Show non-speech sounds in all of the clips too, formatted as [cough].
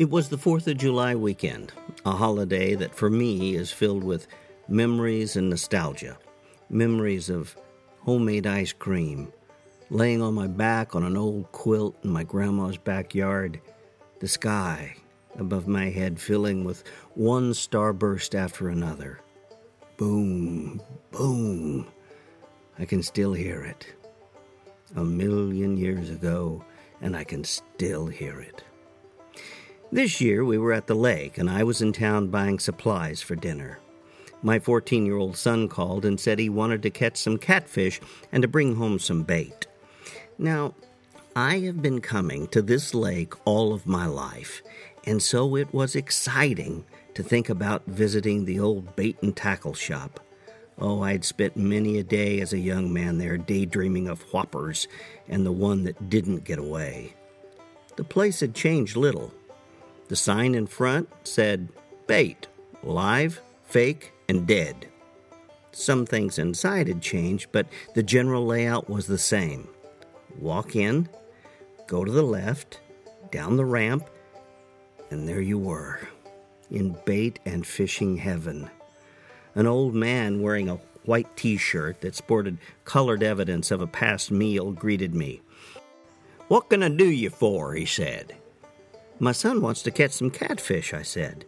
It was the 4th of July weekend, a holiday that for me is filled with memories and nostalgia. Memories of homemade ice cream, laying on my back on an old quilt in my grandma's backyard, the sky above my head filling with one starburst after another. Boom, boom. I can still hear it. A million years ago, and I can still hear it. This year we were at the lake, and I was in town buying supplies for dinner. My 14 year old son called and said he wanted to catch some catfish and to bring home some bait. Now, I have been coming to this lake all of my life, and so it was exciting to think about visiting the old bait and tackle shop. Oh, I'd spent many a day as a young man there daydreaming of whoppers and the one that didn't get away. The place had changed little. The sign in front said bait, live, fake, and dead. Some things inside had changed, but the general layout was the same. Walk in, go to the left, down the ramp, and there you were, in bait and fishing heaven. An old man wearing a white t shirt that sported colored evidence of a past meal greeted me. What can I do you for? he said. My son wants to catch some catfish, I said.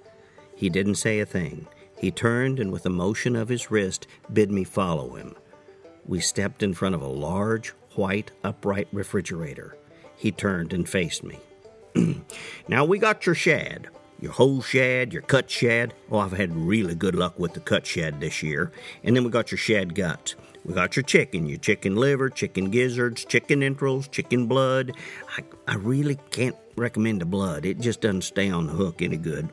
He didn't say a thing. He turned and, with a motion of his wrist, bid me follow him. We stepped in front of a large, white, upright refrigerator. He turned and faced me. [clears throat] now we got your shad. Your whole shad, your cut shad. Oh, I've had really good luck with the cut shad this year. And then we got your shad guts. We got your chicken, your chicken liver, chicken gizzards, chicken entrails, chicken blood. I, I really can't recommend the blood. It just doesn't stay on the hook any good.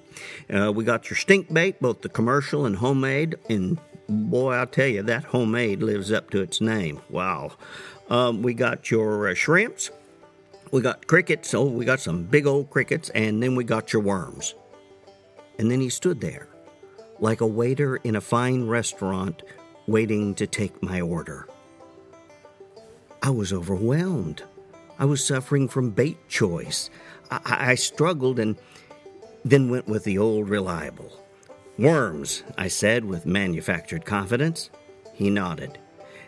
Uh, we got your stink bait, both the commercial and homemade. And boy, I'll tell you, that homemade lives up to its name. Wow. Um, we got your uh, shrimps, we got crickets. Oh, we got some big old crickets, and then we got your worms. And then he stood there, like a waiter in a fine restaurant, waiting to take my order. I was overwhelmed. I was suffering from bait choice. I, I struggled and then went with the old reliable. Worms, I said with manufactured confidence. He nodded.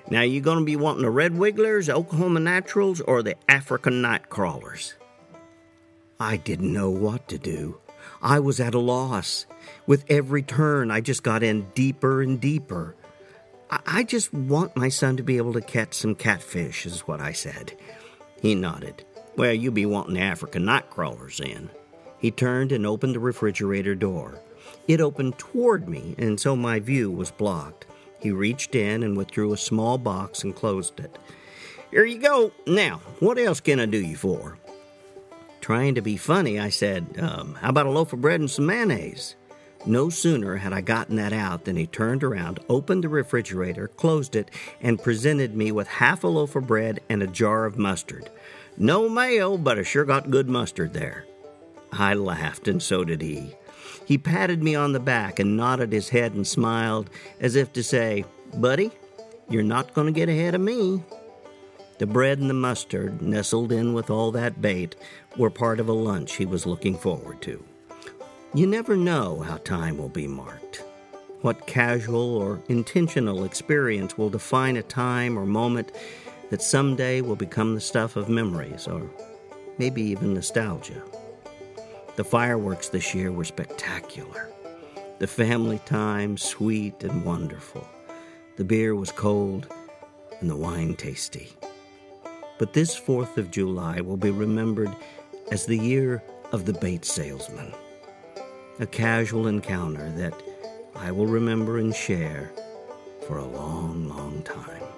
Now, you going to be wanting the red wigglers, Oklahoma naturals, or the African night crawlers? I didn't know what to do. I was at a loss. With every turn, I just got in deeper and deeper. I, just want my son to be able to catch some catfish, is what I said. He nodded. Well, you be wanting African night crawlers then. He turned and opened the refrigerator door. It opened toward me, and so my view was blocked. He reached in and withdrew a small box and closed it. Here you go. Now, what else can I do you for? Trying to be funny, I said, um, How about a loaf of bread and some mayonnaise? No sooner had I gotten that out than he turned around, opened the refrigerator, closed it, and presented me with half a loaf of bread and a jar of mustard. No mayo, but I sure got good mustard there. I laughed, and so did he. He patted me on the back and nodded his head and smiled as if to say, Buddy, you're not going to get ahead of me. The bread and the mustard, nestled in with all that bait, were part of a lunch he was looking forward to. You never know how time will be marked. What casual or intentional experience will define a time or moment that someday will become the stuff of memories or maybe even nostalgia. The fireworks this year were spectacular. The family time sweet and wonderful. The beer was cold and the wine tasty. But this 4th of July will be remembered as the year of the bait salesman. A casual encounter that I will remember and share for a long, long time.